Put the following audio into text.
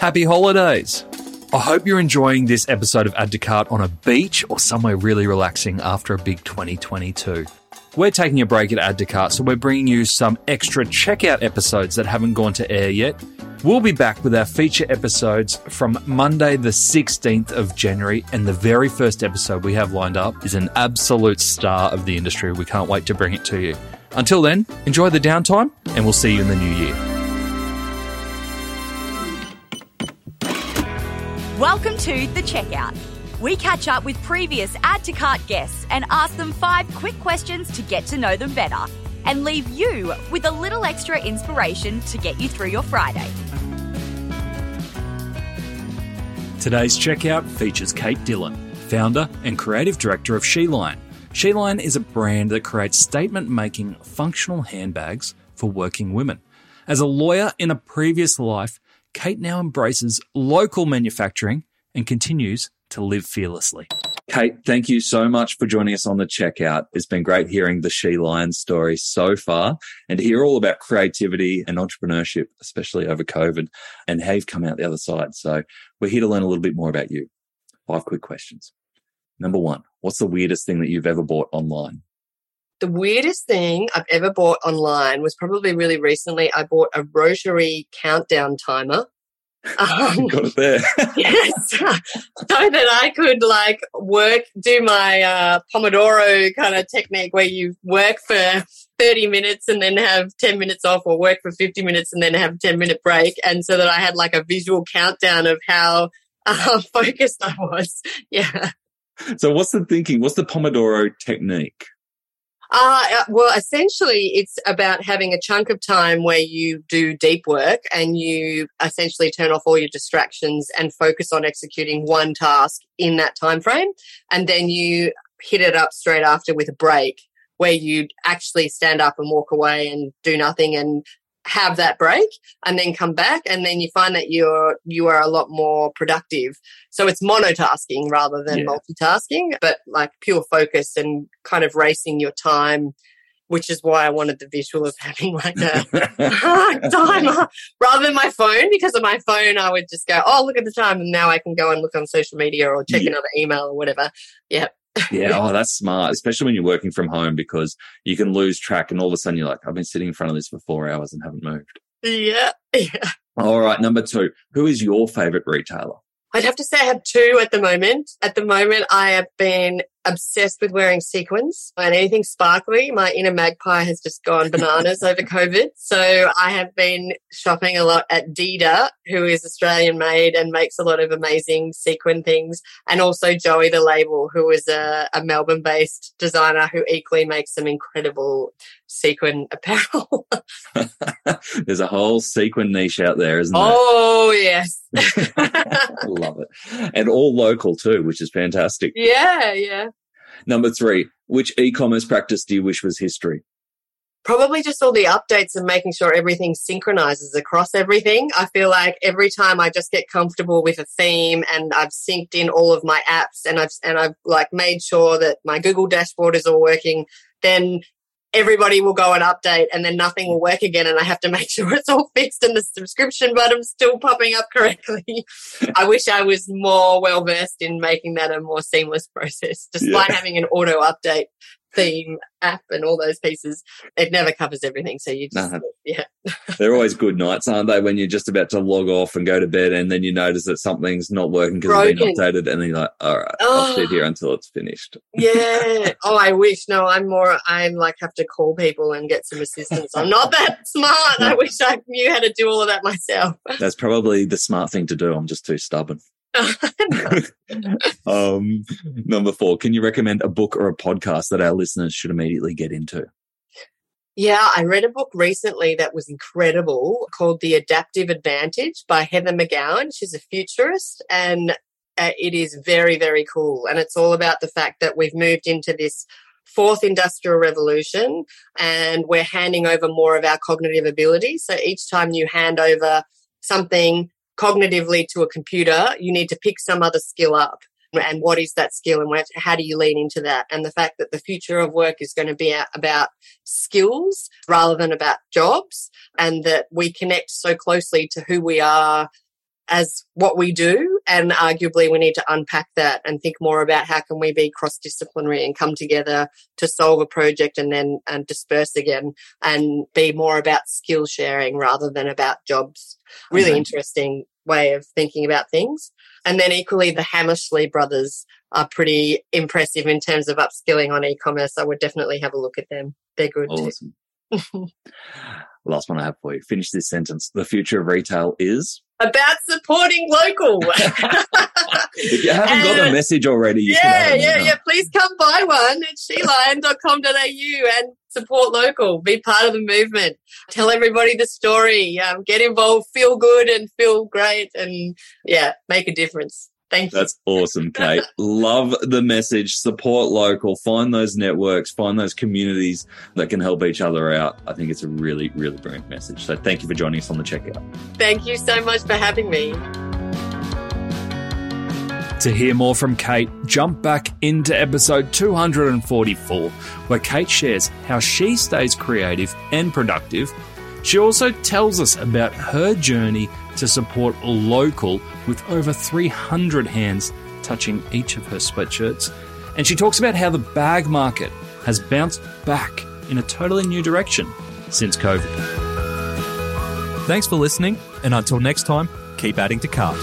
Happy holidays! I hope you're enjoying this episode of Add to Cart on a beach or somewhere really relaxing after a big 2022. We're taking a break at Add to Cart, so we're bringing you some extra checkout episodes that haven't gone to air yet. We'll be back with our feature episodes from Monday, the 16th of January, and the very first episode we have lined up is an absolute star of the industry. We can't wait to bring it to you. Until then, enjoy the downtime, and we'll see you in the new year. Welcome to The Checkout. We catch up with previous Add to Cart guests and ask them five quick questions to get to know them better and leave you with a little extra inspiration to get you through your Friday. Today's checkout features Kate Dillon, founder and creative director of Shelion. Shelion is a brand that creates statement making functional handbags for working women. As a lawyer in a previous life, Kate now embraces local manufacturing and continues to live fearlessly. Kate, thank you so much for joining us on the checkout. It's been great hearing the She Lion story so far and to hear all about creativity and entrepreneurship, especially over COVID, and how you've come out the other side. So we're here to learn a little bit more about you. Five quick questions. Number one, what's the weirdest thing that you've ever bought online? The weirdest thing I've ever bought online was probably really recently. I bought a rotary countdown timer. Um, Got it there. yes, so that I could like work, do my uh, Pomodoro kind of technique where you work for 30 minutes and then have 10 minutes off or work for 50 minutes and then have 10 minute break. And so that I had like a visual countdown of how uh, focused I was. Yeah. So what's the thinking? What's the Pomodoro technique? Uh, well, essentially, it's about having a chunk of time where you do deep work and you essentially turn off all your distractions and focus on executing one task in that time frame, and then you hit it up straight after with a break where you actually stand up and walk away and do nothing and have that break and then come back and then you find that you're you are a lot more productive so it's monotasking rather than Yeah. multitasking but like pure focus and kind of racing your time which is why I wanted the visual of having like a timer rather than my phone because of my phone I would just go oh look at the time and now I can go and look on social media or check Yeah. another email or whatever yeah yeah, oh, that's smart, especially when you're working from home because you can lose track and all of a sudden you're like, I've been sitting in front of this for four hours and haven't moved. yeah yeah All right, number two, who is your favorite retailer? I'd have to say I have two at the moment. At the moment, I have been obsessed with wearing sequins and anything sparkly. My inner magpie has just gone bananas over COVID. So I have been shopping a lot at Dida, who is Australian made and makes a lot of amazing sequin things. And also Joey the Label, who is a, a Melbourne based designer who equally makes some incredible sequin apparel. There's a whole sequin niche out there, isn't there? oh, yes. Love it. And all local too, which is fantastic. yeah, yeah. Number three, which e-commerce practice do you wish was history? Probably just all the updates and making sure everything synchronizes across everything. I feel like every time I just get comfortable with a theme and I've synced in all of my apps and I've and I've like made sure that my Google dashboard is all working, then everybody will go and update and then nothing will work again and I have to make sure it's all fixed and the subscription button's still popping up correctly. I wish I was more well versed in making that a more seamless process, despite Yeah. having an auto update theme app and all those pieces. It never covers everything. So you just, No. yeah. They're always good nights, aren't they? When you're just about to log off and go to bed and then you notice that something's not working because it's been updated and then you're like, all right, I'll Oh. sit here until it's finished. Yeah. Oh, I wish. No, I'm more, I'm like have to call people and get some assistance. I'm not that smart. I wish I knew how to do all of that myself. That's probably the smart thing to do. I'm just too stubborn. um, number four, can you recommend a book or a podcast that our listeners should immediately get into? Yeah, I read a book recently that was incredible called The Adaptive Advantage by Heather McGowan. She's a futurist and uh, it is very, very cool. And it's all about the fact that we've moved into this fourth industrial revolution and we're handing over more of our cognitive abilities. So each time you hand over something cognitively to a computer, you need to pick some other skill up. And what is that skill and how do you lean into that? And the fact that the future of work is going to be about skills rather than about jobs and that we connect so closely to who we are as what we do and arguably we need to unpack that and think more about how can we be cross disciplinary and come together to solve a project and then and disperse again and be more about skill sharing rather than about jobs really okay. interesting way of thinking about things and then equally the hammersley brothers are pretty impressive in terms of upskilling on e-commerce i would definitely have a look at them they're good awesome. Last one I have for you. Finish this sentence. The future of retail is about supporting local. if you haven't and, got a message already, yeah, yeah, yeah. Please come buy one at shelion.com.au and support local. Be part of the movement. Tell everybody the story. Um, get involved. Feel good and feel great, and yeah, make a difference. Thank you. That's awesome, Kate. Love the message. Support local. Find those networks. Find those communities that can help each other out. I think it's a really, really brilliant message. So thank you for joining us on the checkout. Thank you so much for having me. To hear more from Kate, jump back into episode 244, where Kate shares how she stays creative and productive. She also tells us about her journey to support local with over 300 hands touching each of her sweatshirts. And she talks about how the bag market has bounced back in a totally new direction since COVID. Thanks for listening, and until next time, keep adding to cart.